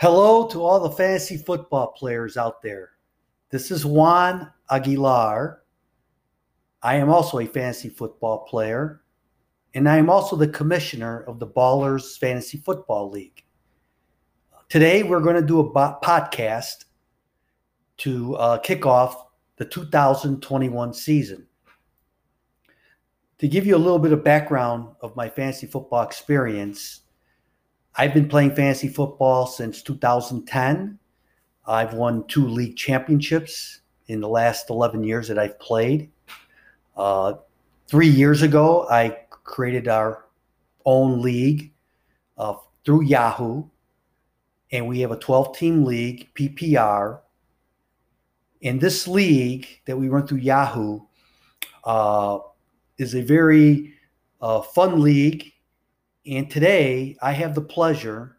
Hello to all the fantasy football players out there. This is Juan Aguilar. I am also a fantasy football player, and I am also the commissioner of the Ballers Fantasy Football League. Today, we're going to do a podcast to uh, kick off the 2021 season. To give you a little bit of background of my fantasy football experience, I've been playing fantasy football since 2010. I've won two league championships in the last 11 years that I've played. Uh, three years ago, I created our own league uh, through Yahoo, and we have a 12 team league, PPR. In this league that we run through Yahoo uh, is a very uh, fun league and today I have the pleasure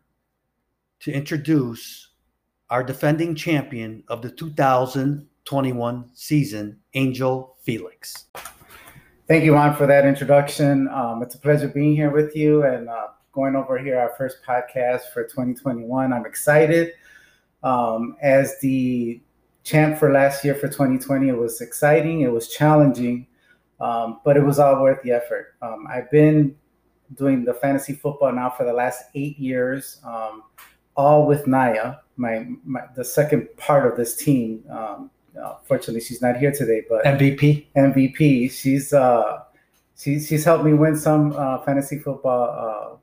to introduce our defending champion of the 2021 season, Angel Felix. Thank you, Juan, for that introduction. Um, it's a pleasure being here with you and uh, going over here our first podcast for 2021. I'm excited. Um, as the champ for last year for 2020, it was exciting, it was challenging, um, but it was all worth the effort. Um, I've been doing the fantasy football now for the last eight years, um, all with Naya, my, my, the second part of this team. Um, uh, fortunately, she's not here today, but MVP. MVP. She's uh, she's she's helped me win some uh, fantasy football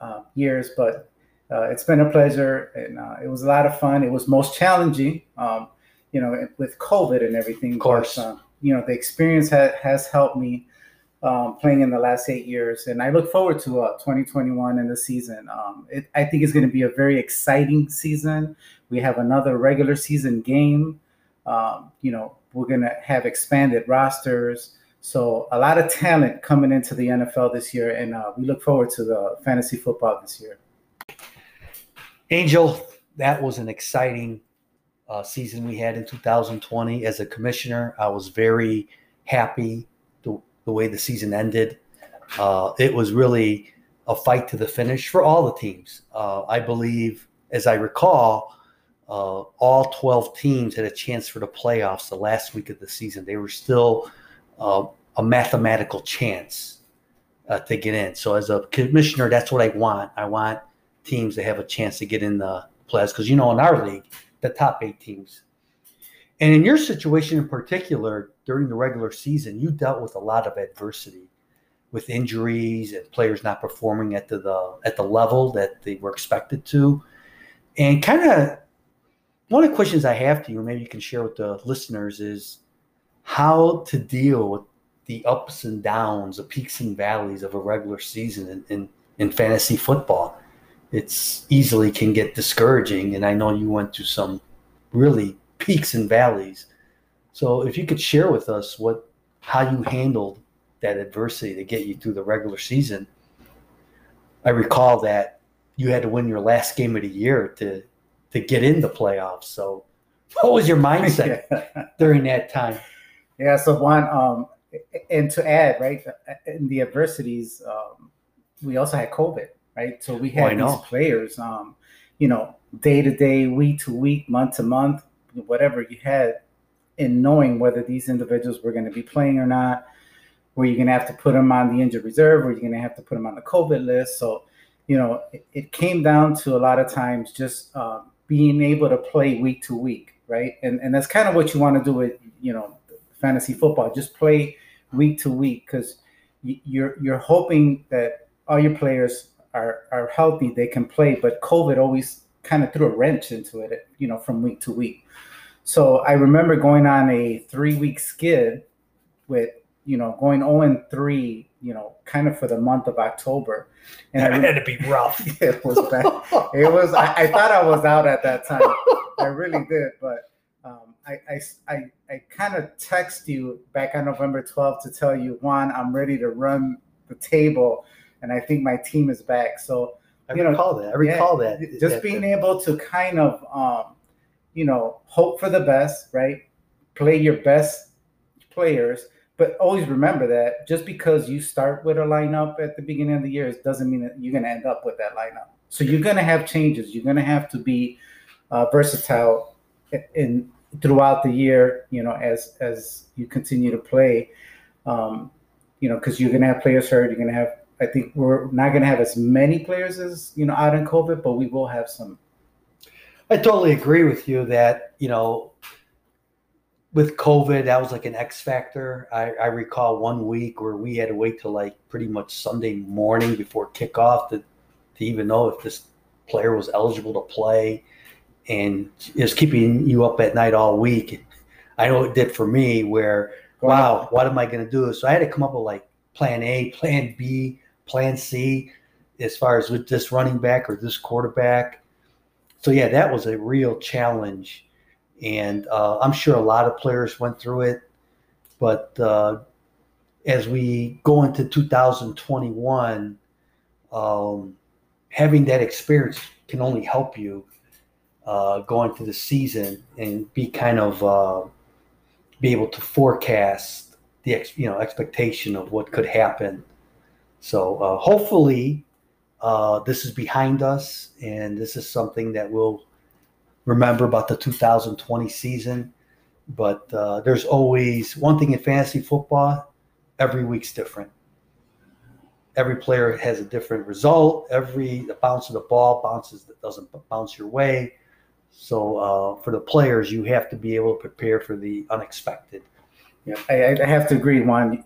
uh, uh, years, but uh, it's been a pleasure and it was a lot of fun. It was most challenging, um, you know, with COVID and everything. Of course, but, you know, the experience ha- has helped me um, playing in the last eight years, and I look forward to uh, 2021 and the season. Um, it, I think it's going to be a very exciting season. We have another regular season game. Um, you know, we're going to have expanded rosters. So a lot of talent coming into the NFL this year, and uh, we look forward to the fantasy football this year. Angel, that was an exciting uh, season we had in 2020. As a commissioner, I was very happy the way the season ended. Uh, it was really a fight to the finish for all the teams. Uh, I believe, as I recall, uh, all 12 teams had a chance for the playoffs the last week of the season. They were still uh, a mathematical chance uh, to get in. So, as a commissioner, that's what I want. I want teams to have a chance to get in the playoffs because, you know, in our league, the top eight teams and in your situation in particular, during the regular season, you dealt with a lot of adversity with injuries and players not performing at the, the at the level that they were expected to. And kind of one of the questions I have to you, maybe you can share with the listeners, is how to deal with the ups and downs, the peaks and valleys of a regular season in, in, in fantasy football. It's easily can get discouraging. And I know you went through some really peaks and valleys. So if you could share with us what how you handled that adversity to get you through the regular season. I recall that you had to win your last game of the year to to get in the playoffs. So what was your mindset yeah. during that time? Yeah, so Juan um and to add, right, in the adversities, um, we also had COVID, right? So we had oh, these players, um, you know, day to day, week to week, month to month, whatever you had in knowing whether these individuals were going to be playing or not. Were you going to have to put them on the injured reserve? Were you going to have to put them on the COVID list? So, you know, it, it came down to a lot of times just um, being able to play week to week, right? And and that's kind of what you want to do with you know fantasy football. Just play week to week because you're you're hoping that all your players are are healthy, they can play. But COVID always kind of threw a wrench into it, you know, from week to week. So I remember going on a three week skid with, you know, going 0 and 3, you know, kind of for the month of October. And it had to be rough. it was bad. It was, I, I, thought I was out at that time. I really did. But um, I, I, I, I kind of text you back on November 12th to tell you, Juan, I'm ready to run the table. And I think my team is back. So, I you recall know, that. I recall yeah, that. Just being able to kind of, um, you know, hope for the best, right? Play your best players, but always remember that just because you start with a lineup at the beginning of the year it doesn't mean that you're going to end up with that lineup. So you're going to have changes. You're going to have to be uh, versatile in throughout the year. You know, as as you continue to play, um, you know, because you're going to have players hurt. You're going to have. I think we're not going to have as many players as you know out in COVID, but we will have some. I totally agree with you that you know with COVID, that was like an X factor. I, I, recall one week where we had to wait till like pretty much Sunday morning before kickoff to, to even know if this player was eligible to play. And it's keeping you up at night all week. I know it did for me where, wow, what am I going to do? So I had to come up with like plan A, plan B, plan C, as far as with this running back or this quarterback. So yeah, that was a real challenge and uh, I'm sure a lot of players went through it. But uh, as we go into 2021, um, having that experience can only help you uh, going through the season and be kind of uh, be able to forecast the ex- you know expectation of what could happen. So uh, hopefully uh, this is behind us, and this is something that we'll remember about the 2020 season. But uh, there's always one thing in fantasy football every week's different. Every player has a different result. Every the bounce of the ball bounces that doesn't bounce your way. So uh, for the players, you have to be able to prepare for the unexpected. Yeah, I, I have to agree. Juan,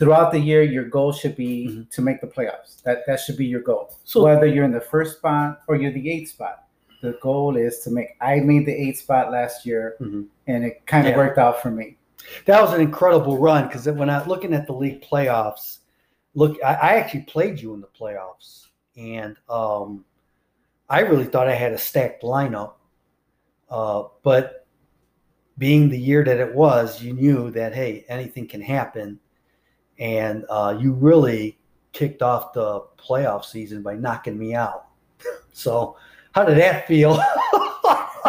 throughout the year, your goal should be mm-hmm. to make the playoffs. That that should be your goal. So whether you're in the first spot or you're the eighth spot, the goal is to make. I made the eighth spot last year, mm-hmm. and it kind of yeah. worked out for me. That was an incredible run because when I looking at the league playoffs, look, I, I actually played you in the playoffs, and um, I really thought I had a stacked lineup. Uh, but being the year that it was, you knew that hey, anything can happen, and uh, you really kicked off the playoff season by knocking me out. so how did that feel?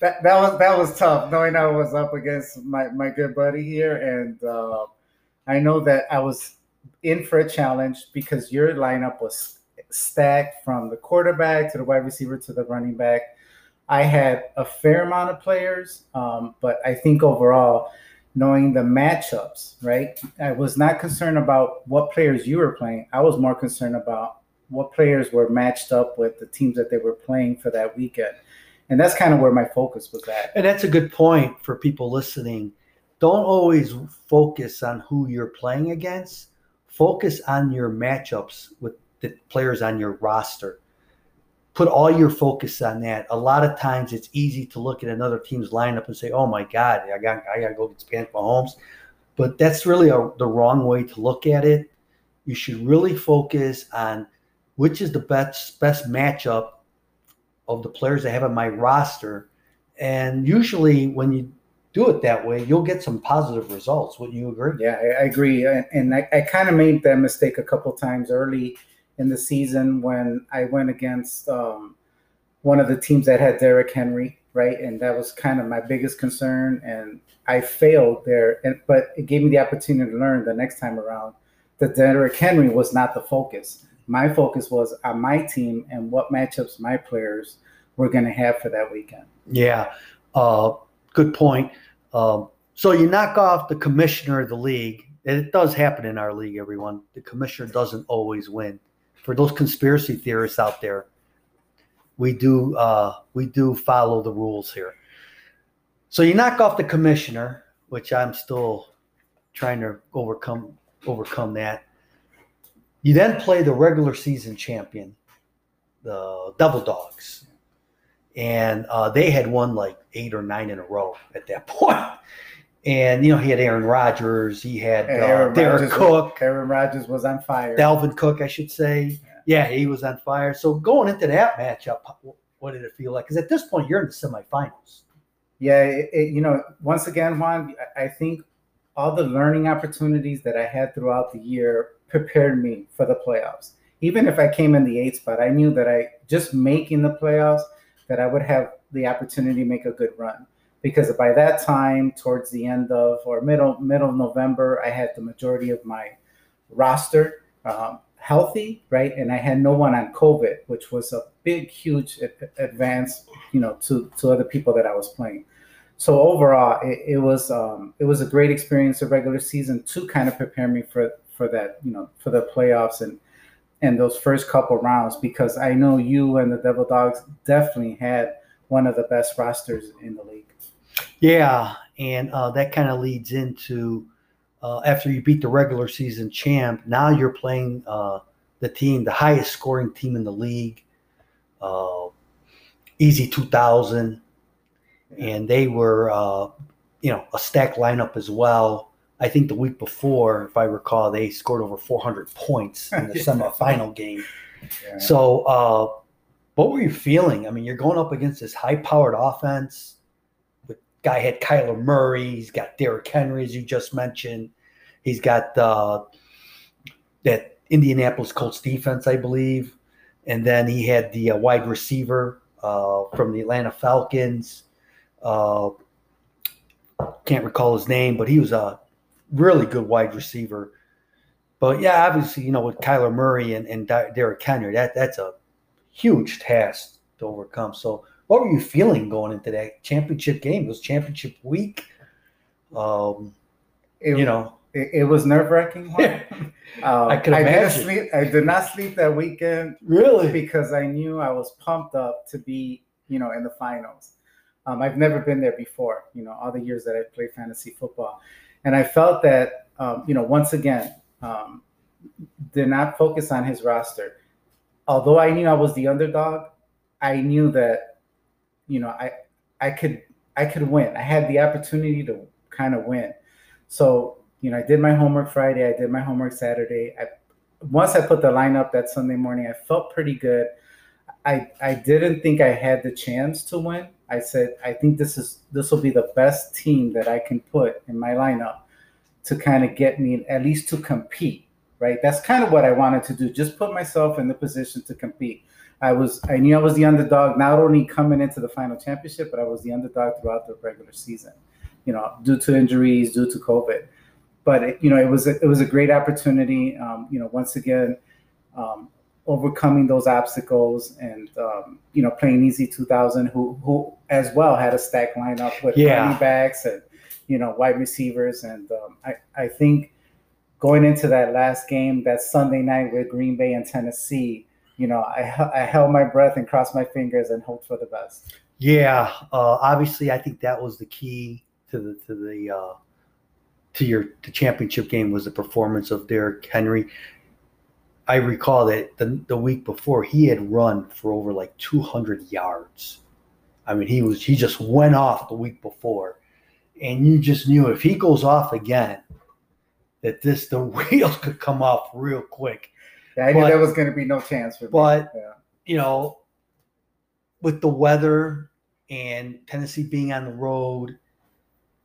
that, that was that was tough, knowing I was up against my, my good buddy here, and uh, I know that I was in for a challenge because your lineup was stacked from the quarterback to the wide receiver to the running back. I had a fair amount of players, um, but I think overall, knowing the matchups, right? I was not concerned about what players you were playing. I was more concerned about what players were matched up with the teams that they were playing for that weekend. And that's kind of where my focus was at. And that's a good point for people listening. Don't always focus on who you're playing against. Focus on your matchups with the players on your roster. Put all your focus on that. A lot of times it's easy to look at another team's lineup and say, "Oh my God, I got I got to go get Patrick Mahomes," but that's really a, the wrong way to look at it. You should really focus on which is the best best matchup of the players I have on my roster. And usually, when you do it that way, you'll get some positive results. Wouldn't you agree? Yeah, I, agree. And, and I, I kind of made that mistake a couple times early in the season when I went against um, one of the teams that had Derrick Henry, right? And that was kind of my biggest concern. And I failed there, and, but it gave me the opportunity to learn the next time around that Derrick Henry was not the focus my focus was on my team and what matchups my players were going to have for that weekend. Yeah, uh, good point. Um, so you knock off the commissioner of the league. It does happen in our league, everyone. The commissioner doesn't always win. For those conspiracy theorists out there, we do uh, we do follow the rules here. So you knock off the commissioner, which I'm still trying to overcome overcome that. You then play the regular season champion, the Devil Dogs, and uh, they had won like eight or nine in a row at that point. And you know he had Aaron Rodgers, he had uh, Derek Cook. Was, Aaron Rodgers was on fire. Dalvin Cook, I should say. Yeah. yeah, he was on fire. So going into that matchup, what did it feel like? Because at this point, you're in the semifinals. Yeah, it, it, you know, once again, Juan, I think all the learning opportunities that I had throughout the year prepared me for the playoffs. Even if I came in the eighth spot, I knew that I just making the playoffs that I would have the opportunity to make a good run. Because by that time, towards the end of or middle middle of November, I had the majority of my roster. Um, healthy, right? And I had no one on COVID, which was a big, huge advance, you know, to to other people that I was playing. So overall, it, it was um, it was a great experience of regular season to kind of prepare me for for that, you know, for the playoffs and and those first couple rounds because I know you and the Devil Dogs definitely had one of the best rosters in the league. Yeah, and uh, that kind of leads into uh, after you beat the regular season champ, now you're playing uh, the team, the highest scoring team in the league, uh, easy 2000. And they were, uh, you know, a stacked lineup as well. I think the week before, if I recall, they scored over 400 points in the semifinal game. Yeah. So, uh, what were you feeling? I mean, you're going up against this high powered offense guy had Kyler Murray. He's got Derrick Henry, as you just mentioned. He's got uh, that Indianapolis Colts defense, I believe. And then he had the uh, wide receiver uh, from the Atlanta Falcons. Uh, can't recall his name, but he was a really good wide receiver. But yeah, obviously, you know, with Kyler Murray and, and Derrick Henry, that that's a huge task to overcome. So what were you feeling going into that championship game? It was championship week. Um, it, you know, it, it was nerve wracking. um, I could imagine. I, didn't sleep, I did not sleep that weekend. Really? Because I knew I was pumped up to be, you know, in the finals. Um, I've never been there before, you know, all the years that I played fantasy football. And I felt that, um, you know, once again, um, did not focus on his roster. Although I knew I was the underdog, I knew that you know, I I could I could win. I had the opportunity to kind of win. So, you know, I did my homework Friday, I did my homework Saturday. I once I put the lineup that Sunday morning, I felt pretty good. I I didn't think I had the chance to win. I said I think this is this will be the best team that I can put in my lineup to kind of get me at least to compete, right? That's kind of what I wanted to do. Just put myself in the position to compete. I was I knew I was the underdog not only coming into the final championship, but I was the underdog throughout the regular season. You know, due to injuries, due to COVID. But it, you know, it was a, it was a great opportunity. Um, you know, once again, um, overcoming those obstacles and um, you know playing easy 2000, who who as well had a stack lineup with yeah. running backs and you know wide receivers, and um, I I think going into that last game, that Sunday night with Green Bay and Tennessee you know, I, I held my breath and crossed my fingers and hoped for the best. Yeah, uh, obviously, I think that was the key to the to the uh, to your the championship game was the performance of Derrick Henry. I recall that the the week before he had run for over like 200 yards. I mean, he was he just went off the week before, and you just knew if he goes off again, that this the wheels could come off real quick. Yeah, I knew there was going to be no chance for. But yeah. you know, with the weather and Tennessee being on the road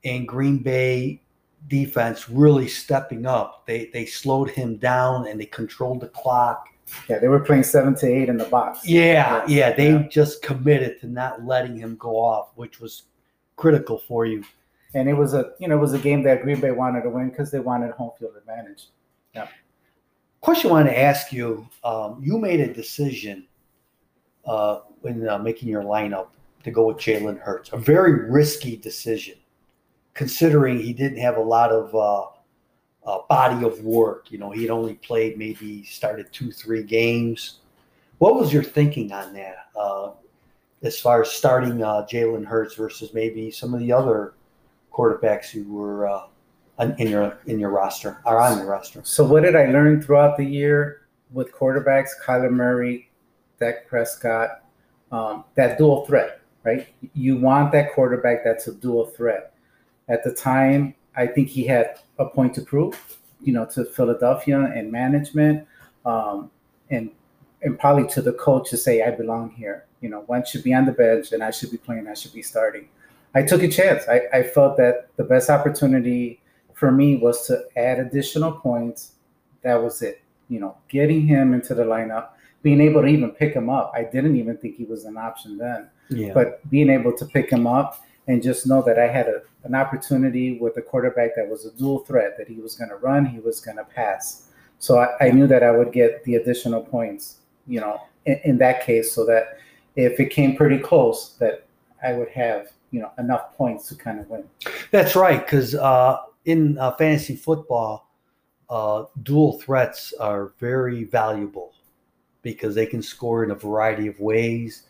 and Green Bay defense really stepping up, they they slowed him down and they controlled the clock. Yeah, they were playing seven to eight in the box. Yeah, yeah, they yeah. just committed to not letting him go off, which was critical for you. And it was a you know it was a game that Green Bay wanted to win because they wanted home field advantage. Yeah question I want to ask you: um, You made a decision uh, uh, making your lineup to go with Jalen Hurts, a very risky decision, considering he didn't have a lot of uh, uh body of work. You know, he'd only played maybe started two, three games. What was your thinking on that, uh, as far as starting uh, Jalen Hurts versus maybe some of the other quarterbacks who were in your in your roster or on your roster. So what did I learn throughout the year with quarterbacks, Kyler Murray, Dak Prescott, um, that dual threat, right? You want that quarterback that's a dual threat. At the time, I think he had a point to prove, you know, to Philadelphia and management, um, and and probably to the coach to say I belong here. You know, one should be on the bench and I should be playing. I should be starting. I took a chance. I, I felt that the best opportunity for me was to add additional points. That was it. You know, getting him into the lineup, being able to even pick him up. I didn't even think he was an option then. Yeah. But being able to pick him up and just know that I had a, an opportunity with a quarterback that was a dual threat, that he was going to run, he was going to pass. So I, I knew that I would get the additional points, you know, in, in that case, so that if it came pretty close, that I would have you know enough points to kind of win. That's right, because uh, in uh, fantasy football, uh, dual threats are very valuable because they can score in a variety of ways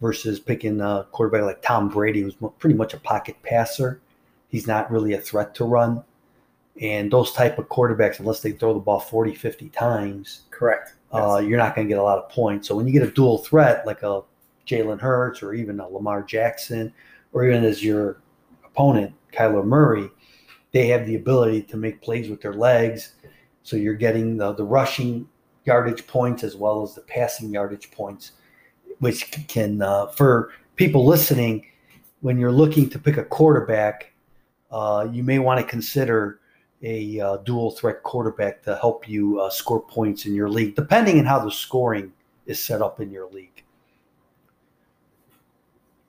versus picking a quarterback like Tom Brady, who's pretty much a pocket passer. He's not really a threat to run. And those type of quarterbacks, unless they throw the ball 40, 50 times, correct, uh, you're not going to get a lot of points. So when you get a dual threat like a Jalen Hurts or even a Lamar Jackson, or even as your opponent, Kyler Murray, they have the ability to make plays with their legs. So you're getting the, the rushing yardage points as well as the passing yardage points, which can, uh, for people listening, when you're looking to pick a quarterback, uh, you may want to consider a uh, dual threat quarterback to help you uh, score points in your league, depending on how the scoring is set up in your league.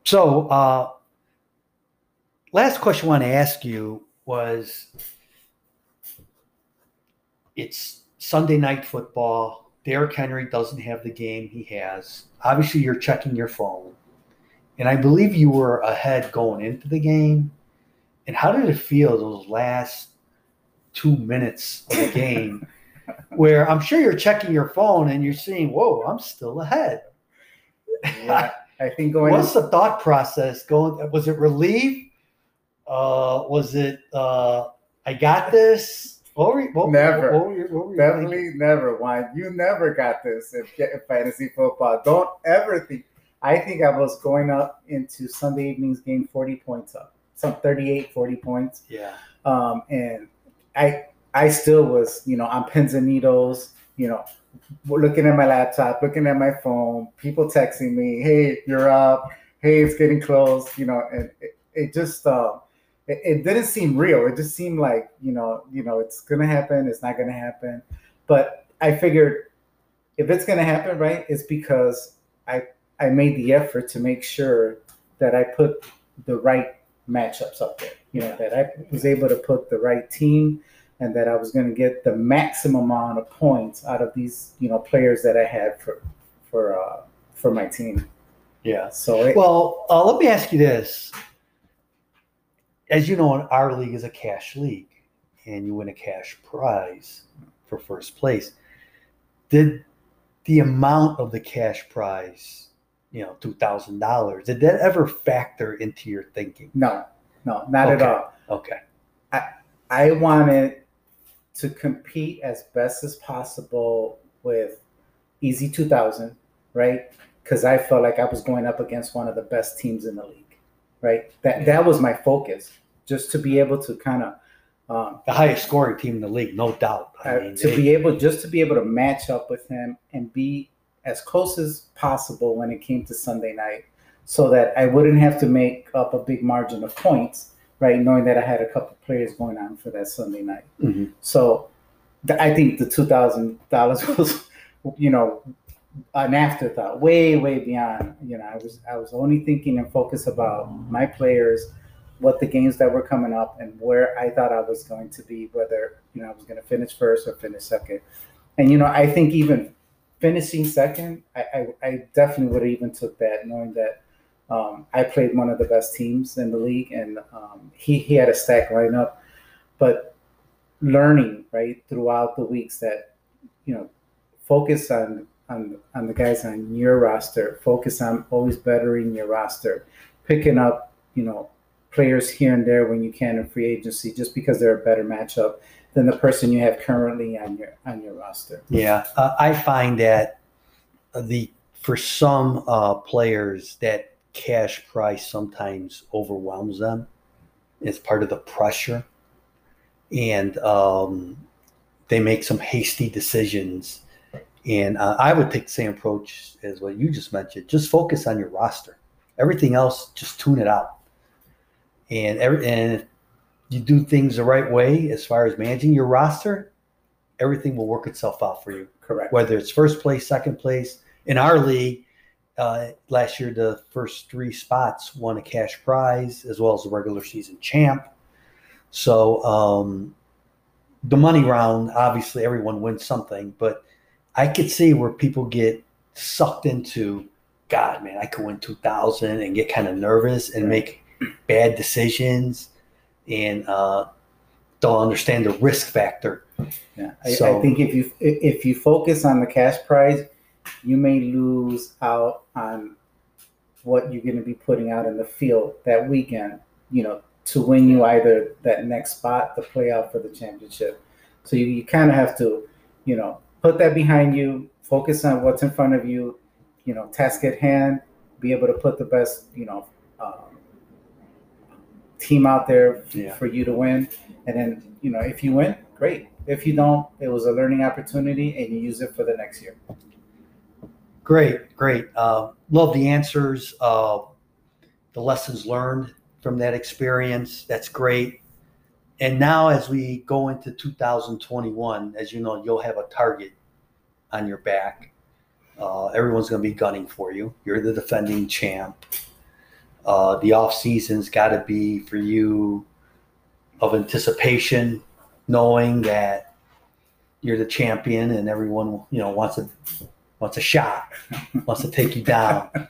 So, uh, last question I want to ask you was it's Sunday night football. Derrick Henry doesn't have the game he has. Obviously, you're checking your phone. And I believe you were ahead going into the game. And how did it feel those last two minutes of the game where I'm sure you're checking your phone and you're seeing, whoa, I'm still ahead? Yeah. I think going. What's the thought process going? Was it relief? Uh, was it uh, I got this? What were, what, never. What, what, what were Definitely thinking? never. Why you never got this in fantasy football? Don't ever think. I think I was going up into Sunday evening's game 40 points up, some 38, 40 points. Yeah. Um, and I I still was, you know, on pins and needles, you know, looking at my laptop, looking at my phone, people texting me, "Hey, you're up. Hey, it's getting close." You know, and it, it just uh, it, it, didn't seem real. It just seemed like you know, you know, it's gonna happen. It's not gonna happen. But I figured if it's gonna happen, right, it's because I I made the effort to make sure that I put the right matchups up there. You know, that I was able to put the right team and that I was going to get the maximum amount of points out of these, you know, players that I had for for uh, for my team. Yeah. So it, well, uh, let me ask you this: as you know, our league is a cash league, and you win a cash prize for first place. Did the amount of the cash prize, you know, two thousand dollars, did that ever factor into your thinking? No, no, not okay. at all. Okay. I I wanted to compete as best as possible with Easy 2000, right? Because I felt like I was going up against one of the best teams in the league, right? That that was my focus, just to be able to kind of um, the highest scoring team in the league, no doubt. I mean, to they, be able just to be able to match up with him and be as close as possible when it came to Sunday night, so that I wouldn't have to make up a big margin of points right? Knowing that I had a couple players going on for that Sunday night. Mm-hmm. So th- I think the two thousand dollars was, you know, an afterthought, way, way beyond. You know, I was I was only thinking and focused about my players, what the games that were coming up, and where I thought I was going to be, whether you know I was going to finish first or finish second. And you know, I think even finishing second, I, I, I definitely would have even took that, knowing that um, I played one of the best teams in the league, and um, he he had a stack lineup. But learning right throughout the weeks that you know focus on on on the guys on your roster, focus on always bettering your roster, picking up you know players here and there when you can in free agency, just because they're a better matchup than the person you have currently on your on your roster. Yeah, uh, I find that the for some uh, players that cash price sometimes overwhelms them. It's part of the pressure. And um, they make some hasty decisions. And uh, I would take the same approach as what you just mentioned. Just focus on your roster. Everything else, just tune it out. And every, and you do things the right way as far as managing your roster, everything will work itself out for you. Correct. Whether it's first place, second place. In our league, uh, last year, the first three spots won a cash prize as well as the regular season champ. So um, the money round, obviously everyone wins something, but I could see where people get sucked into, God, man, I could win 2000 and get kind of nervous and make bad decisions and uh, don't understand the risk factor. Yeah, I, so, I think if you if you focus on the cash prize, you may lose out on what you're going to be putting out in the field that weekend. You know, to win you either that next spot, the playoff, for the championship. So you, you kind of have to, you know, put that behind you, focus on what's in front of you, you know, task at hand, be able to put the best, you know, um, team out there yeah. for you to win. And then, you know, if you win, great. If you don't, it was a learning opportunity and you use it for the next year. Great, great. Uh, love the answers, uh, the lessons learned from that experience. That's great. And now, as we go into 2021, as you know, you'll have a target on your back. Uh, everyone's going to be gunning for you. You're the defending champ. Uh, the off season's got to be for you of anticipation, knowing that you're the champion and everyone you know wants a wants a shot, wants to take you down.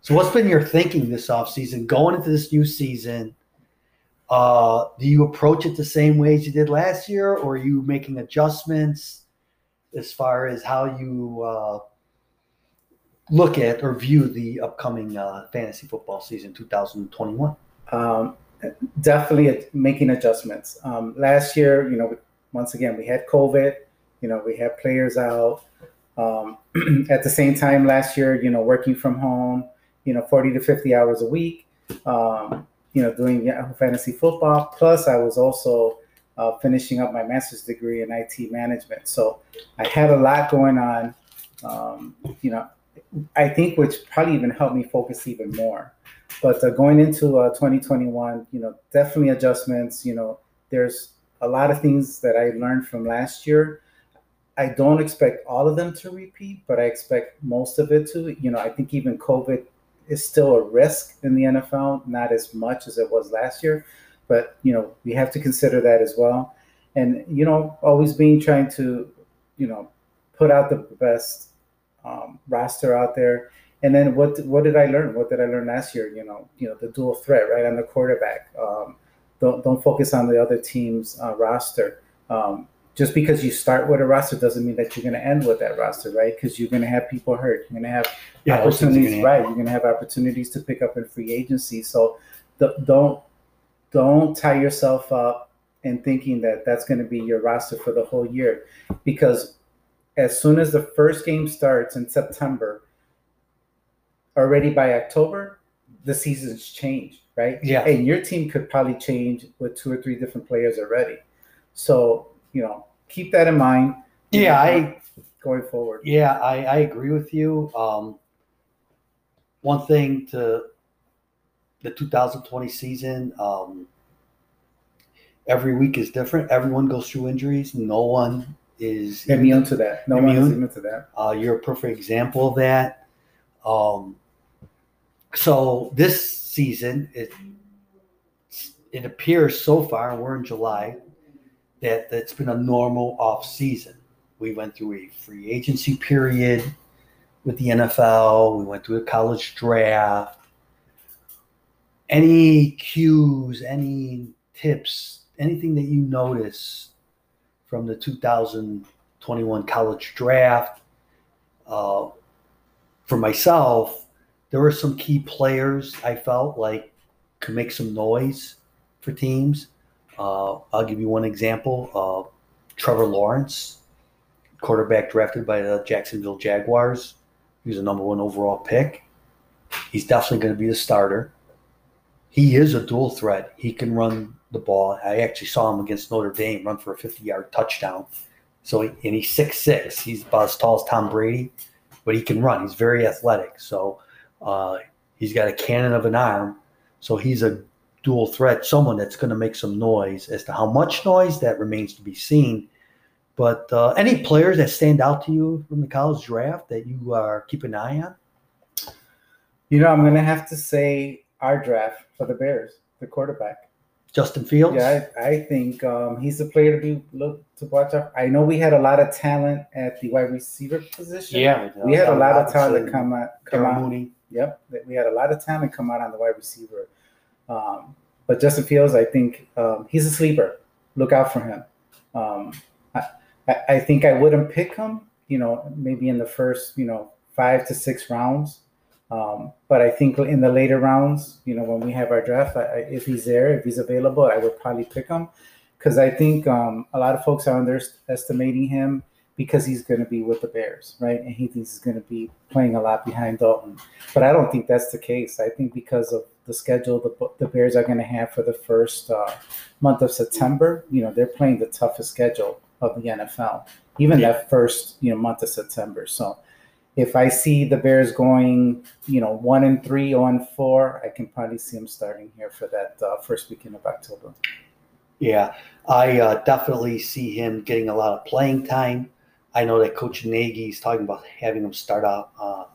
So, what's been your thinking this off season going into this new season? Uh, do you approach it the same way as you did last year, or are you making adjustments as far as how you uh, look at or view the upcoming uh, fantasy football season 2021? Um, definitely making adjustments. Um, last year, you know, once again, we had COVID. You know, we had players out. Um, at the same time, last year, you know, working from home, you know, 40 to 50 hours a week, um, you know, doing Yahoo Fantasy Football. Plus, I was also uh, finishing up my master's degree in IT management. So I had a lot going on, um, you know, I think which probably even helped me focus even more. But uh, going into uh, 2021, you know, definitely adjustments. You know, there's a lot of things that I learned from last year I don't expect all of them to repeat, but I expect most of it to. You know, I think even COVID is still a risk in the NFL, not as much as it was last year, but you know, we have to consider that as well. And you know, always being trying to, you know, put out the best um, roster out there. And then what what did I learn? What did I learn last year? You know, you know, the dual threat, right, on the quarterback. Um, don't don't focus on the other team's uh, roster. Um, just because you start with a roster doesn't mean that you're going to end with that roster, right? Because you're going to have people hurt. You're going to have yeah, opportunities, gonna right? You're going to have opportunities to pick up in free agency. So don't don't tie yourself up in thinking that that's going to be your roster for the whole year, because as soon as the first game starts in September, already by October, the season's change, right? Yeah. And your team could probably change with two or three different players already. So you know, keep that in mind. Yeah, I going forward. Yeah, I, I agree with you. Um, one thing to the 2020 season, um, every week is different. Everyone goes through injuries. No one is immune to that. No immune. one is immune to that. Uh, you're a perfect example of that. Um, so this season, it it appears so far, we're in July, that that's been a normal off season. We went through a free agency period with the NFL. We went through a college draft. Any cues, any tips, anything that you notice from the 2021 college draft? Uh, for myself, there were some key players I felt like could make some noise for teams. Uh, I'll give you one example. Uh, Trevor Lawrence, quarterback drafted by the Jacksonville Jaguars. He was a number one overall pick. He's definitely going to be the starter. He is a dual threat. He can run the ball. I actually saw him against Notre Dame run for a 50 yard touchdown. So, and he's six six. He's about as tall as Tom Brady, but he can run. He's very athletic. So, uh, he's got a cannon of an arm. So, he's a dual threat, someone that's going to make some noise. As to how much noise, that remains to be seen. But uh, any players that stand out to you from the college draft that you are keep an eye on? You know, I'm going to have to say our draft for the Bears, the quarterback. Justin Fields. Yeah, I, I think um, he's a player to be look to watch out. I know we had a lot of talent at the wide receiver position. Yeah, we had a lot of talent come out. Come Darnell out. Mooney. Yep, we had a lot of talent come out on the wide receiver. Um, but Justin Fields, I think um, he's a sleeper. Look out for him. Um, I, I think I wouldn't pick him. You know, maybe in the first, you know, five to six rounds. Um, but I think in the later rounds, you know, when we have our draft, I, if he's there, if he's available, I would probably pick him because I think um, a lot of folks are underestimating him because he's going to be with the Bears, right? And he thinks he's going to be playing a lot behind Dalton. But I don't think that's the case. I think because of the schedule the, the Bears are going to have for the first uh, month of September, you know, they're playing the toughest schedule of the NFL, even yeah. that first, you know, month of September. So if I see the Bears going, you know, one and three, on four, I can probably see them starting here for that uh, first weekend of October. Yeah, I uh, definitely see him getting a lot of playing time. I know that Coach Nagy is talking about having him start out uh,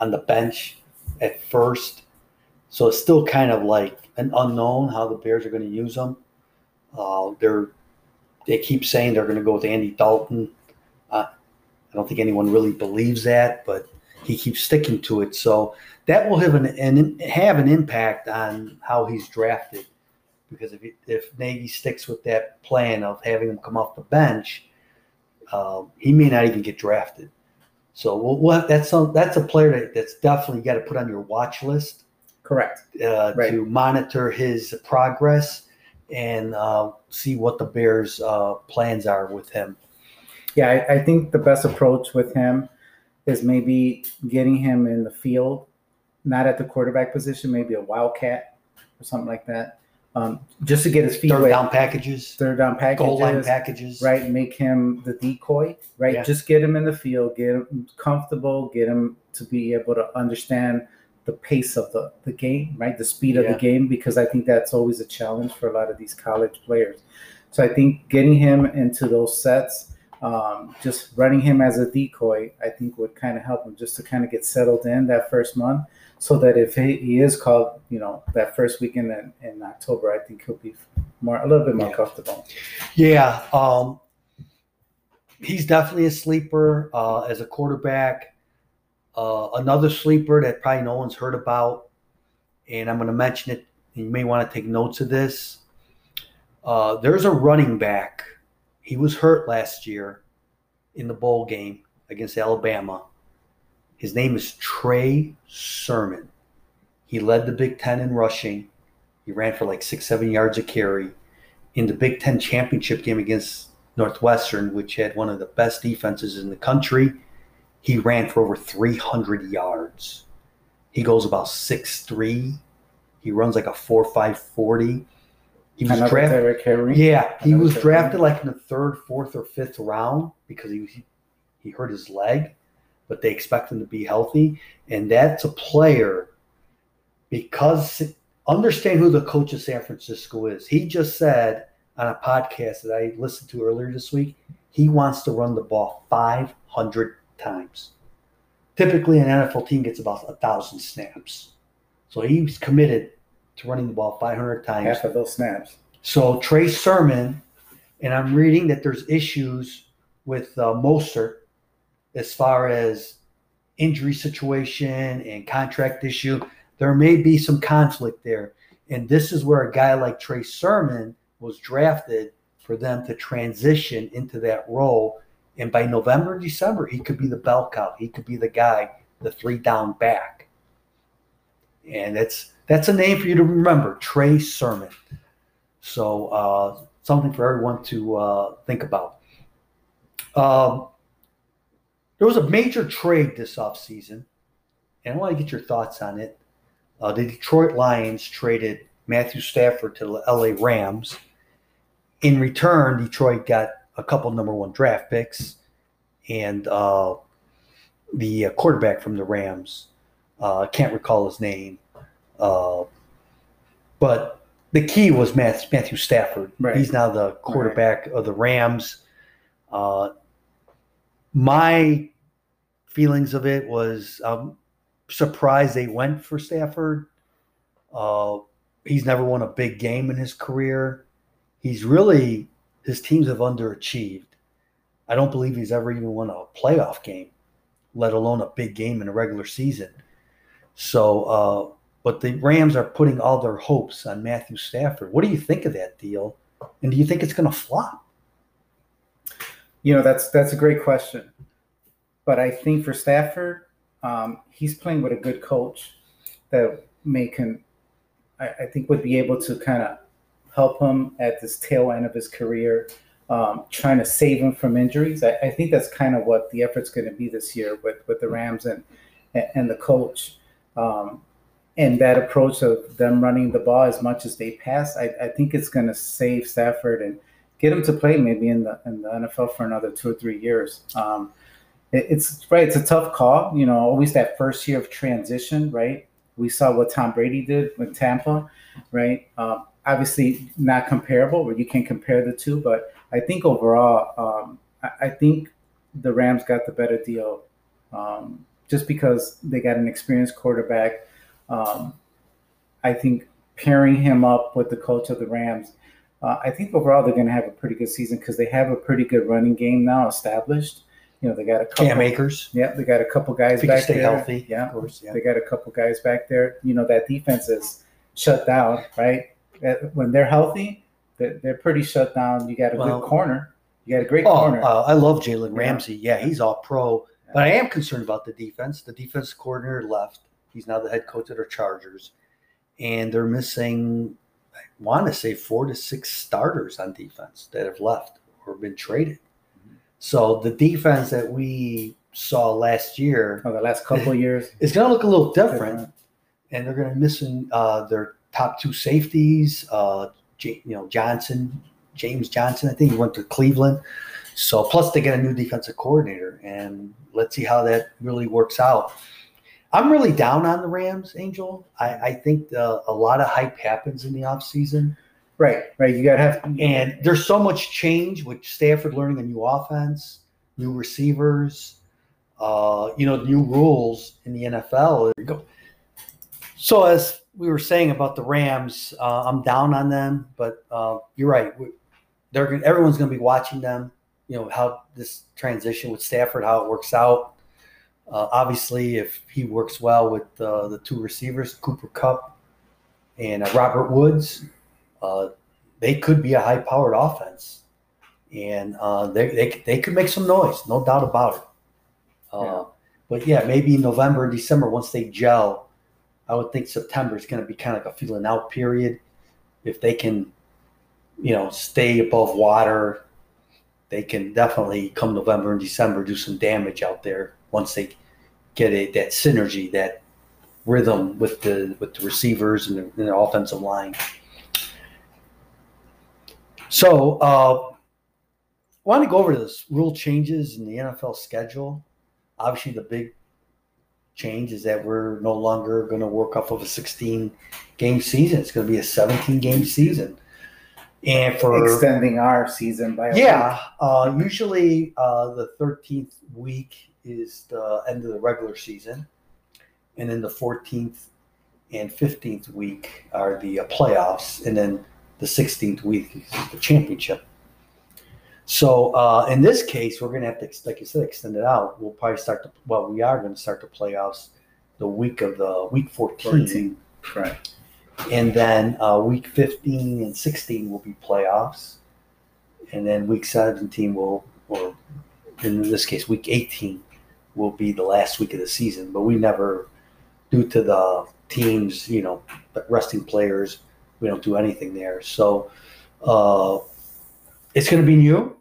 on the bench at first, so it's still kind of like an unknown how the Bears are going to use him. Uh, they're they keep saying they're going to go with Andy Dalton. Uh, I don't think anyone really believes that, but he keeps sticking to it. So that will have an, an have an impact on how he's drafted. Because if if Nagy sticks with that plan of having him come off the bench, uh, he may not even get drafted. So we'll, we'll, that's a, that's a player that, that's definitely got to put on your watch list. Correct. Uh, right. To monitor his progress and uh, see what the Bears' uh, plans are with him yeah, I, I, think the best approach with him is maybe getting him in the field, not at the quarterback position, maybe a wildcat or something like that. Um, just to get his feet third down packages, third down packages, goal line packages, right? Make him the decoy, right? Yeah. Just get him in the field, get him comfortable, get him to be able to understand the pace of the, the game, right? The speed of yeah. the game, because I think that's always a challenge for a lot of these college players. So I think getting him into those sets um, just running him as a decoy, I think would kind of help him just to kind of get settled in that first month, so that if he, he is called, you know, that first weekend in, in October, I think he'll be more a little bit more yeah. comfortable. Yeah, um, he's definitely a sleeper uh, as a quarterback. Uh, another sleeper that probably no one's heard about, and I'm going to mention it. You may want to take notes of this. Uh, there's a running back he was hurt last year in the bowl game against Alabama. His name is Trey Sermon. He led the Big Ten in rushing. He ran for like six, seven yards a carry. In the Big Ten championship game against Northwestern, which had one of the best defenses in the country, he ran for over 300 yards. He goes about six three. He runs like a 4 5 40. He was drafted. Yeah, he was drafted like in the third, fourth, or fifth round because he he hurt his leg, but they expect him to be healthy, and that's a player because understand who the coach of San Francisco is. He just said on a podcast that I listened to earlier this week, he wants to run the ball 500 times. Typically, an NFL team gets about a thousand snaps, so he's committed to running the ball 500 times. Half of those snaps. So Trey Sermon, and I'm reading that there's issues with uh, Mostert as far as injury situation and contract issue. There may be some conflict there. And this is where a guy like Trey Sermon was drafted for them to transition into that role. And by November, December, he could be the bell cow. He could be the guy, the three down back. And that's that's a name for you to remember, Trey Sermon. So uh, something for everyone to uh, think about. Um, there was a major trade this offseason, and I want to get your thoughts on it. Uh, the Detroit Lions traded Matthew Stafford to the LA Rams. In return, Detroit got a couple number one draft picks and uh, the uh, quarterback from the Rams. Uh, I can't recall his name. Uh, but the key was Matthew Stafford. Right. He's now the quarterback right. of the Rams. Uh, my feelings of it was I'm surprised they went for Stafford. Uh, he's never won a big game in his career. He's really his teams have underachieved. I don't believe he's ever even won a playoff game, let alone a big game in a regular season. So, uh, but the Rams are putting all their hopes on Matthew Stafford. What do you think of that deal? And do you think it's going to flop? You know, that's that's a great question. But I think for Stafford, um, he's playing with a good coach that may can, I, I think, would be able to kind of help him at this tail end of his career, um, trying to save him from injuries. I, I think that's kind of what the effort's going to be this year with with the Rams and and the coach. Um, and that approach of them running the ball as much as they pass, I, I think it's going to save Stafford and get him to play maybe in the in the NFL for another two or three years. Um, it's right; it's a tough call. You know, always that first year of transition, right? We saw what Tom Brady did with Tampa, right? Um, obviously, not comparable, or you can compare the two, but I think overall, um, I, I, think the Rams got the better deal, um, just because they got an experienced quarterback. Um, I think pairing him up with the coach of the Rams uh, I think overall they're going to have a pretty good season because they have a pretty good running game now established. You know, they got a couple. Cam Akers. Yeah, they got a couple guys if back stay there. healthy. Yeah, of course. Yeah. They got a couple guys back there. You know, that defense is shut down, right? When they're healthy, they're, pretty shut down. You got a well, good corner. You got a great oh, corner. Uh, I love Jalen Ramsey. Yeah. yeah, he's all pro. Yeah. But I am concerned about the defense. The defense coordinator left. He's now the head coach of the Chargers. And they're missing I want to say four to six starters on defense that have left or been traded. So the defense that we saw last year, oh, the last couple years, is going to look a little different, different. and they're going to missing uh, their top two safeties. Uh, J- you know Johnson, James Johnson. I think he went to Cleveland. So plus they get a new defensive coordinator, and let's see how that really works out. I'm really down on the Rams, Angel. I, I think the, a lot of hype happens in the offseason. Right, right. You got to have. And there's so much change with Stafford learning a new offense, new receivers, uh, you know, new rules in the NFL. So, as we were saying about the Rams, uh, I'm down on them, but uh, you're right. They're gonna, everyone's going to be watching them. You know how this transition with Stafford, how it works out. Uh, obviously, if he works well with uh, the two receivers, Cooper Kupp and uh, Robert Woods, uh, they could be a high-powered offense, and uh, they, they they could make some noise, no doubt about it. Uh, yeah. But yeah, maybe November and December once they gel, I would think September is going to be kind of like a feeling out period. If they can, you know, stay above water, they can definitely come November and December do some damage out there once they get a, that synergy, that rhythm with the with the receivers and the, and the offensive line. So, uh, I want to go over this rule changes in the NFL schedule. Obviously, the big change is that we're no longer going to work off of a 16 game season. It's going to be a 17 game season. And for extending our season by yeah, uh, usually uh, the 13th week is the end of the regular season, and then the 14th and 15th week are the uh, playoffs, and then the 16th week the championship. So uh, in this case, we're going to have to, like you said, extend it out. We'll probably start the well, we are going to start the playoffs the week of the week 14. 14. Right. And then uh, week 15 and 16 will be playoffs. And then week 17 will, or in this case, week 18 will be the last week of the season, but we never, due to the teams, you know, resting players, we don't do anything there. So uh, it's going to be new.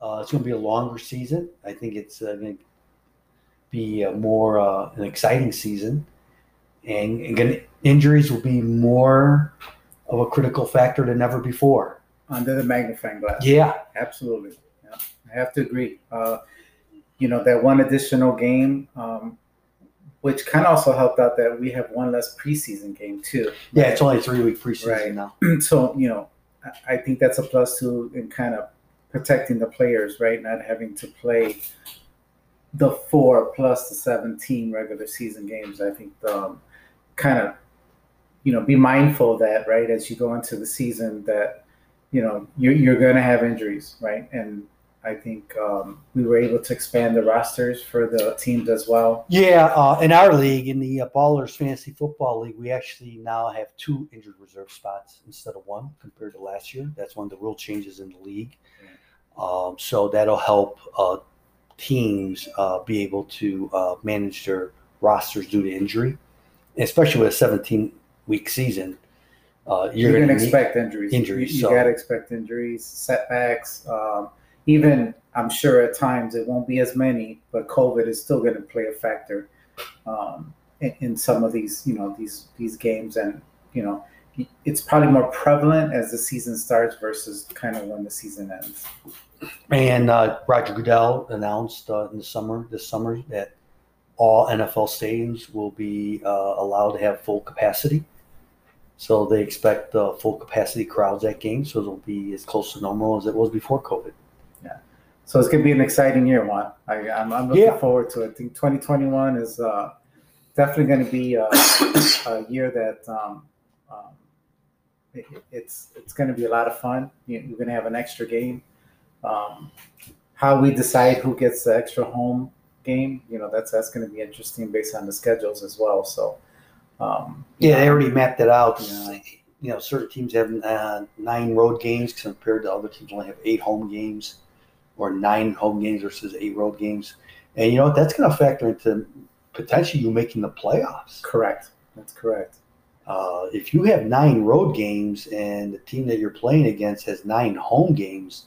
Uh, it's going to be a longer season. I think it's uh, going to be a more uh, an exciting season, and again, injuries will be more of a critical factor than ever before. Under the magnifying glass. Yeah, absolutely. Yeah, I have to agree. Uh, you know that one additional game, um, which kind of also helped out that we have one less preseason game too. Yeah, it's only three week preseason right. now. so you know, I think that's a plus too in kind of protecting the players, right? Not having to play the four plus the 17 regular season games. I think um, kind of you know, be mindful that right as you go into the season that you know you're, you're going to have injuries, right? And I think um, we were able to expand the rosters for the teams as well. Yeah, uh, in our league, in the uh, Ballers Fantasy Football League, we actually now have two injured reserve spots instead of one compared to last year. That's one of the rule changes in the league. Um, so that'll help uh, teams uh, be able to uh, manage their rosters due to injury, especially with a 17 week season. Uh, you're, you're going to expect injuries. Injuries. You, you so. got to expect injuries, setbacks. Um, even I'm sure at times it won't be as many, but COVID is still going to play a factor um, in, in, some of these, you know, these these games, and you know, it's probably more prevalent as the season starts versus kind of when the season ends. And uh, Roger Goodell announced uh, in the summer this summer that all NFL stadiums will be uh, allowed to have full capacity. So they expect full capacity crowds at games, so it'll be as close to normal as it was before COVID. So it's going to be an exciting year, Juan. I, am looking yeah. forward to it. I think 2021 is uh, definitely going to be a, a, year that um, um, it, it's it's going to be a lot of fun. You're going to have an extra game. Um, how we decide who gets the extra home game, you know, that's that's going to be interesting based on the schedules as well. So, um, yeah, they already mapped it out. Yeah. You know, certain teams have uh, nine road games compared to other teams only have eight home games or nine home games versus eight road games. And you know that's going to factor into potentially you making the playoffs. Correct. That's correct. Uh, if you have nine road games and the team that you're playing against has nine home games,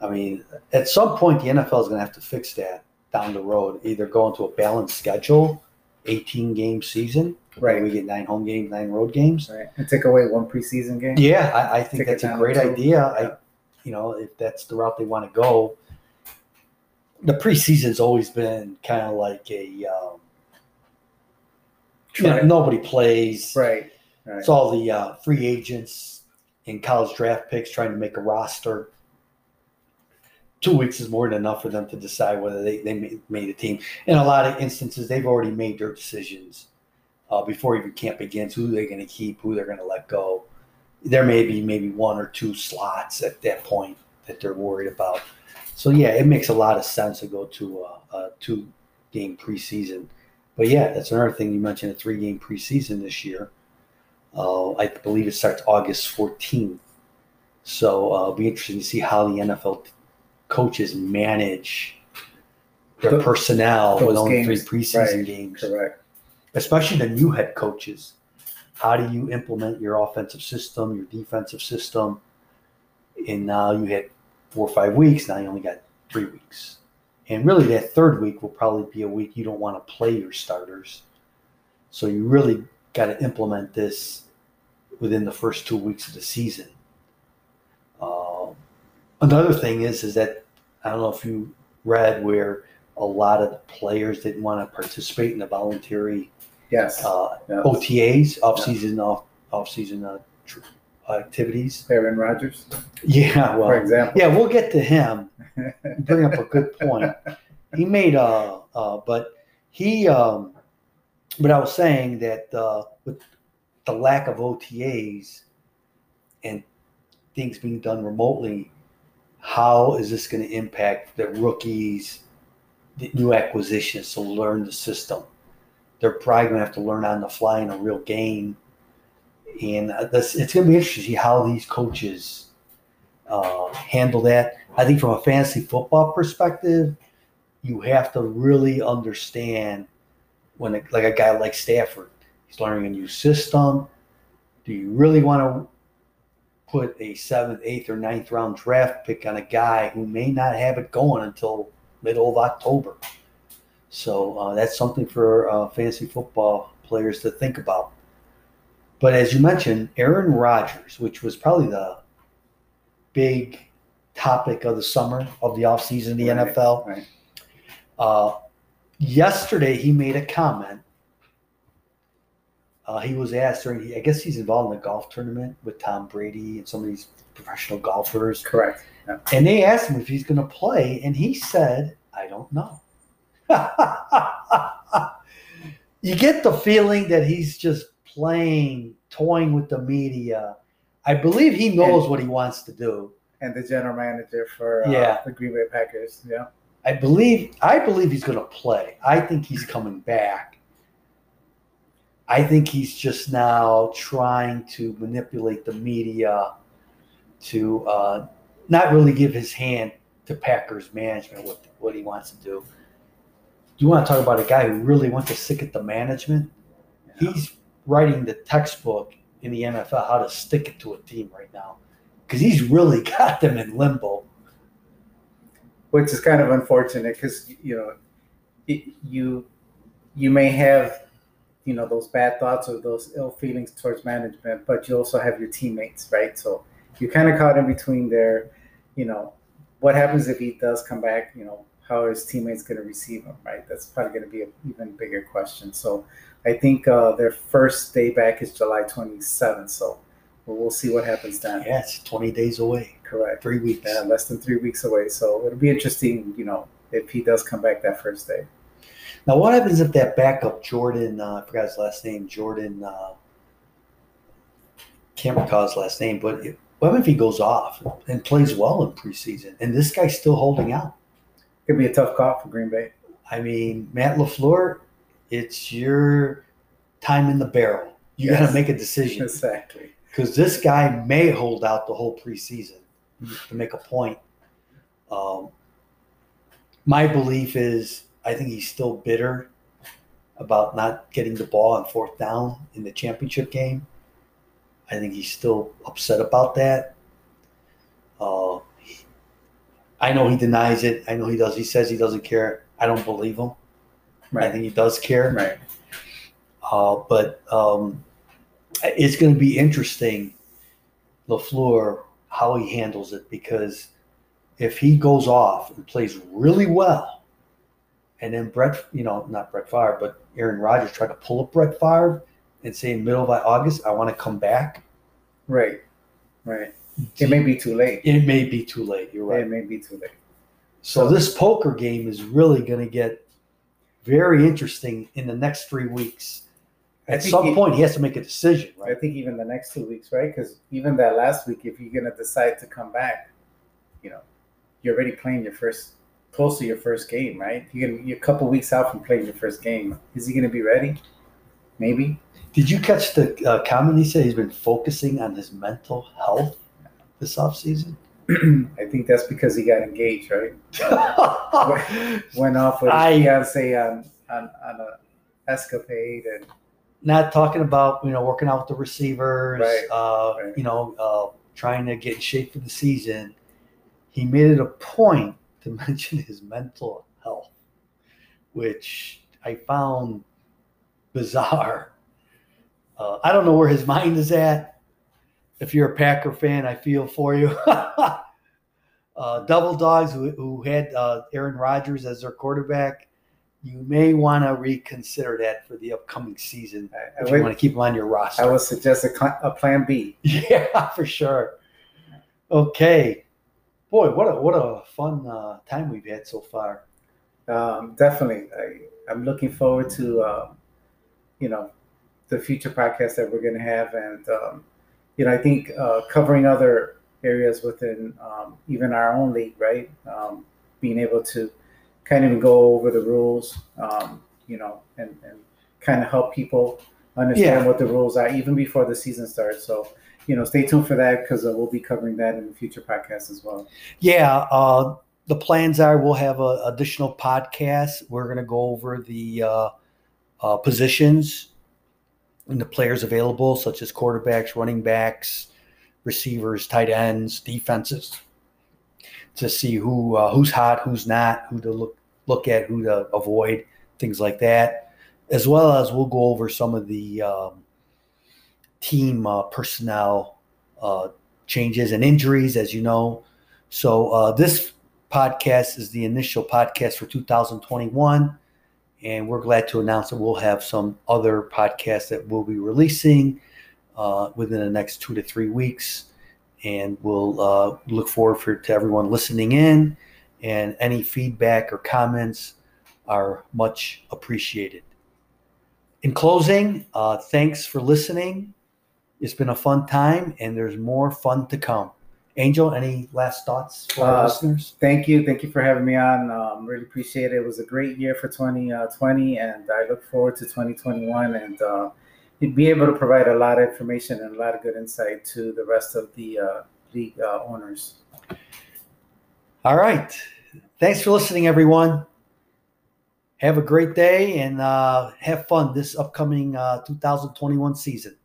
I mean, at some point the NFL is going to have to fix that down the road. Either go into a balanced schedule, 18 game season, right? We get nine home games, nine road games, right? And take away one preseason game. Yeah, I, I think take that's a great idea. You know, if that's the route they want to go. The preseason's always been kind of like a um, you know, nobody plays. Right. right. It's all the uh, free agents and college draft picks trying to make a roster. Two weeks is more than enough for them to decide whether they, they made a team. In a lot of instances, they've already made their decisions uh, before even camp begins who they're going to keep, who they're going to let go there may be maybe one or two slots at that point that they're worried about. So yeah, it makes a lot of sense to go to a, a two game preseason. But yeah, that's another thing you mentioned a three game preseason this year. Uh, I believe it starts August 14th. So uh, it'll be interesting to see how the NFL coaches manage their the, personnel with only three preseason right. games. Correct. Especially the new head coaches how do you implement your offensive system, your defensive system? And now you had four or five weeks. Now you only got three weeks. And really, that third week will probably be a week you don't want to play your starters. So you really got to implement this within the first two weeks of the season. Uh, another thing is, is that I don't know if you read where a lot of the players didn't want to participate in the voluntary Yes. Uh. OTAs, off-season, off off-season uh, tr- activities. Aaron Rodgers. Yeah, well, for example. Yeah, we'll get to him. bring up a good point. He made uh, uh but he um, but I was saying that uh, with the lack of OTAs and things being done remotely, how is this going to impact the rookies, the new acquisitions to learn the system? They're probably going to have to learn on the fly in a real game. And this, it's going to be interesting to see how these coaches uh, handle that. I think from a fantasy football perspective, you have to really understand when, it, like a guy like Stafford, he's learning a new system. Do you really want to put a seventh, eighth, or ninth round draft pick on a guy who may not have it going until middle of October? So uh, that's something for uh, fantasy football players to think about. But as you mentioned, Aaron Rodgers, which was probably the big topic of the summer of the offseason in the right, NFL. Right. Uh, yesterday, he made a comment. Uh, he was asked during, I guess he's involved in a golf tournament with Tom Brady and some of these professional golfers. Correct. Yeah. And they asked him if he's going to play, and he said, I don't know. you get the feeling that he's just playing, toying with the media. I believe he knows and, what he wants to do. And the general manager for uh, yeah. the Green Bay Packers. Yeah. I believe I believe he's going to play. I think he's coming back. I think he's just now trying to manipulate the media to uh, not really give his hand to Packers management what what he wants to do. You want to talk about a guy who really went to stick at the management? Yeah. He's writing the textbook in the NFL how to stick it to a team right now because he's really got them in limbo which is kind of unfortunate because you know it, you you may have you know those bad thoughts or those ill feelings towards management, but you also have your teammates, right? So you're kind of caught in between there. You know, what happens if he does come back? You know, how are his teammates going to receive him, right? That's probably going to be an even bigger question. So I think uh, their first day back is July 27th. So we'll see what happens then. Yeah, it's 20 days away. Correct. Three weeks. Yeah, less than three weeks away. So it'll be interesting, you know, if he does come back that first day. Now, what happens if that backup Jordan, uh, I forgot his last name, Jordan, uh, can't recall his last name, but it, what if he goes off and plays well in preseason and this guy's still holding out? Could be a tough call for Green Bay. I mean, Matt LaFleur, it's your time in the barrel. You yes. got to make a decision. Exactly because this guy may hold out the whole preseason to make a point. Um, my belief is I think he's still bitter about not getting the ball on fourth down in the championship game. I think he's still upset about that. Uh, I know he denies it. I know he does. He says he doesn't care. I don't believe him. Right. I think he does care. Right. Uh, but um, it's going to be interesting, Lafleur, how he handles it because if he goes off and plays really well, and then Brett, you know, not Brett Favre, but Aaron Rodgers try to pull up Brett Favre and say in middle of August, I want to come back. Right, right. It may be too late. It may be too late. You're right. It may be too late. So, so this poker game is really going to get very interesting in the next three weeks at some he, point he has to make a decision, right? I think even the next two weeks, right? Because even that last week, if you're gonna decide to come back, you know, you're already playing your first, close to your first game, right? You're gonna you're a couple weeks out from playing your first game. Is he gonna be ready? Maybe. Did you catch the uh, comment he said he's been focusing on his mental health this off season? I think that's because he got engaged, right? Went off with I, fiance on, on on a escapade and not talking about you know working out with the receivers, right. Uh, right. you know, uh, trying to get in shape for the season. He made it a point to mention his mental health, which I found bizarre. Uh, I don't know where his mind is at. If you're a Packer fan, I feel for you. Uh, double dogs who, who had uh, Aaron Rodgers as their quarterback you may want to reconsider that for the upcoming season I, if I you want to keep him on your roster. I would suggest a, a plan B. Yeah, for sure. Okay, boy, what a what a fun uh, time we've had so far. Um, definitely, I, am looking forward to uh, you know the future podcast that we're going to have, and um, you know I think uh, covering other areas within um, even our own league, right? Um, being able to kind of go over the rules, um, you know, and, and kind of help people understand yeah. what the rules are even before the season starts. So, you know, stay tuned for that because uh, we'll be covering that in the future podcast as well. Yeah. Uh, the plans are we'll have a additional podcast. We're going to go over the uh, uh, positions and the players available, such as quarterbacks, running backs, receivers, tight ends, defenses to see who uh, who's hot, who's not, who to look look at, who to avoid, things like that, as well as we'll go over some of the um, team uh, personnel uh, changes and injuries, as you know. So uh, this podcast is the initial podcast for 2021. And we're glad to announce that we'll have some other podcasts that we'll be releasing uh, within the next two to three weeks and we'll uh, look forward for, to everyone listening in. And any feedback or comments are much appreciated. in closing, uh, thanks for listening. It's been a fun time, and there's more fun to come. Angel, any last thoughts for our uh, listeners? Thank you. Thank you for having me on. Um, really appreciate it. It was a great year for 2020, uh, and I look forward to 2021 and uh, be able to provide a lot of information and a lot of good insight to the rest of the uh, league uh, owners. All right. Thanks for listening, everyone. Have a great day and uh, have fun this upcoming 2021 season.